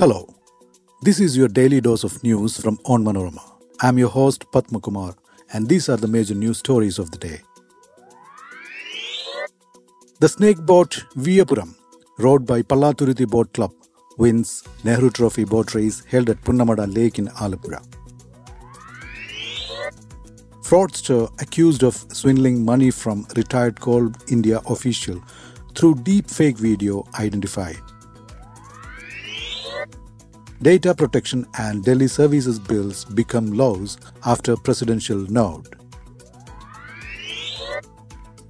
Hello, this is your daily dose of news from Onmanorama. I'm your host Padma Kumar, and these are the major news stories of the day. The snake boat Veeyapuram, rowed by Pallaturuthi Boat Club, wins Nehru Trophy boat race held at Punnamada Lake in Alappuzha. Fraudster accused of swindling money from retired Coal India official through deep fake video identified. Data protection and Delhi services bills become laws after presidential nod.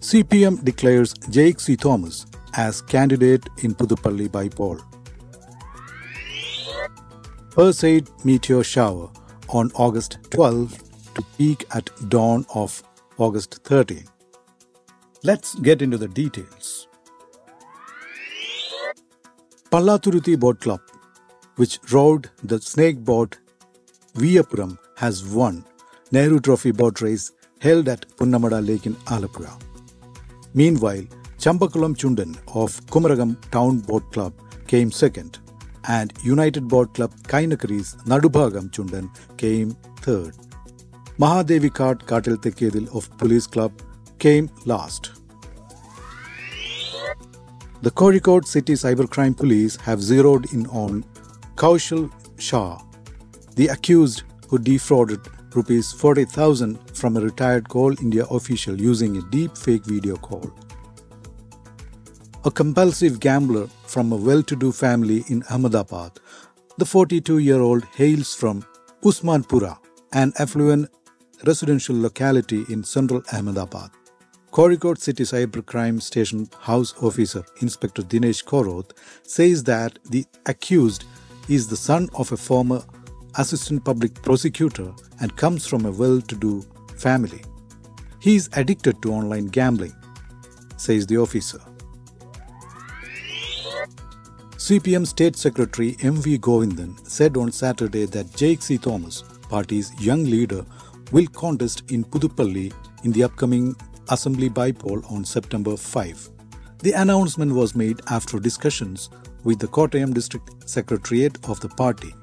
CPM declares Jaick C. Thomas as candidate in Puthuppally by poll. Perseid meteor shower on August 12 to peak at dawn of August 13. Let's get into the details. Pallaturuthi Boat Club, which rowed the snake boat Veeyapuram, has won Nehru Trophy boat race held at Punnamada Lake in Alappuzha. Meanwhile, Chambakulam Chundan of Kumarakom Town Boat Club came second, and United Boat Club Kainakari's Nadubhagam Chundan came third. Mahadevikad Kattil Thekkethil of Police Club came last. The Kozhikode City Cybercrime Police have zeroed in on Kaushal Shah, the accused who defrauded rupees 40,000 from a retired Coal India official using a deep fake video call. A compulsive gambler from a well to do family in Ahmedabad, the 42 year old hails from Usmanpura, an affluent residential locality in central Ahmedabad. Kozhikode City Cybercrime Station House Officer Inspector Dinesh Koroth says that the accused is the son of a former assistant public prosecutor and comes from a well to do family. He is addicted to online gambling, says the officer. CPM State Secretary M.V. Govindan said on Saturday that Jaick C. Thomas, party's young leader, will contest in Puthuppally in the upcoming Assembly by-poll on September 5. The announcement was made after discussions with the Kottayam District Secretariat of the party.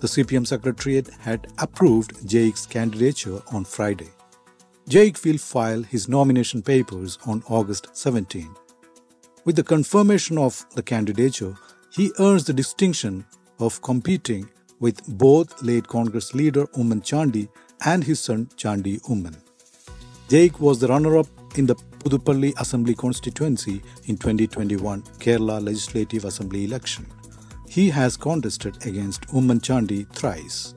The CPM Secretariat had approved Jaick's candidature on Friday. Jaick will file his nomination papers on August 17. With the confirmation of the candidature, he earns the distinction of competing with both late Congress leader Oommen Chandy and his son Chandy Oommen. Jaick was the runner up in the Puthuppally Assembly constituency in 2021 Kerala Legislative Assembly election. He has contested against Oommen Chandy thrice.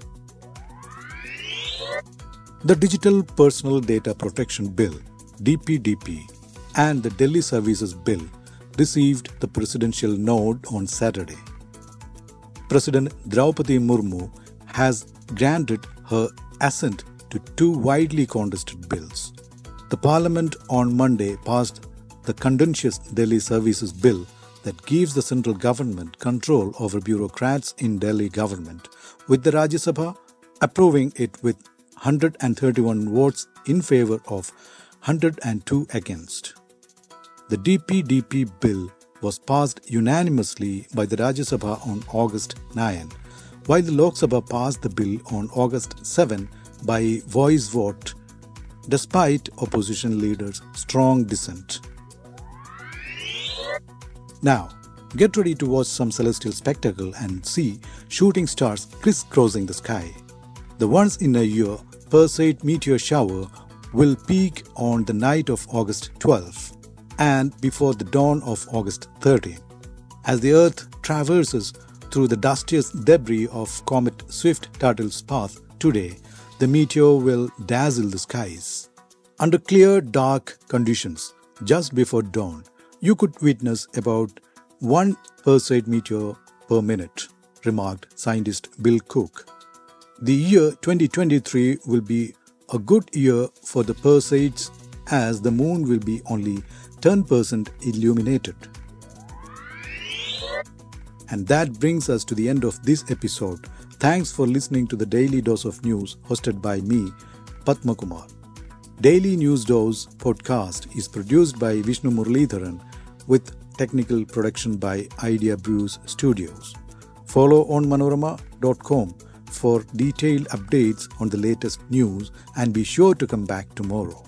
The Digital Personal Data Protection Bill DPDP and the Delhi Services Bill received the presidential nod on Saturday. President Draupadi Murmu has granted her assent to two widely contested bills. The Parliament on Monday passed the contentious Delhi Services Bill that gives the central government control over bureaucrats in Delhi government, with the Rajya Sabha approving it with 131 votes in favor of 102 against. The DPDP bill was passed unanimously by the Rajya Sabha on August 9, while the Lok Sabha passed the bill on August 7 by voice vote despite opposition leaders' strong dissent. Now, get ready to watch some celestial spectacle and see shooting stars crisscrossing the sky. The once in a year Perseid meteor shower will peak on the night of August 12 and before the dawn of August 13. As the Earth traverses through the dustiest debris of Comet Swift Tuttle's path today, the meteor will dazzle the skies. Under clear, dark conditions, just before dawn, you could witness about one Perseid meteor per minute, remarked scientist Bill Cook. The year 2023 will be a good year for the Perseids as the moon will be only 10% illuminated. And that brings us to the end of this episode. Thanks for listening to the Daily Dose of News hosted by me, Padma Kumar. Daily News Dose podcast is produced by Vishnu Muralidharan with technical production by Idea Brews Studios. Follow onmanorama.com for detailed updates on the latest news and be sure to come back tomorrow.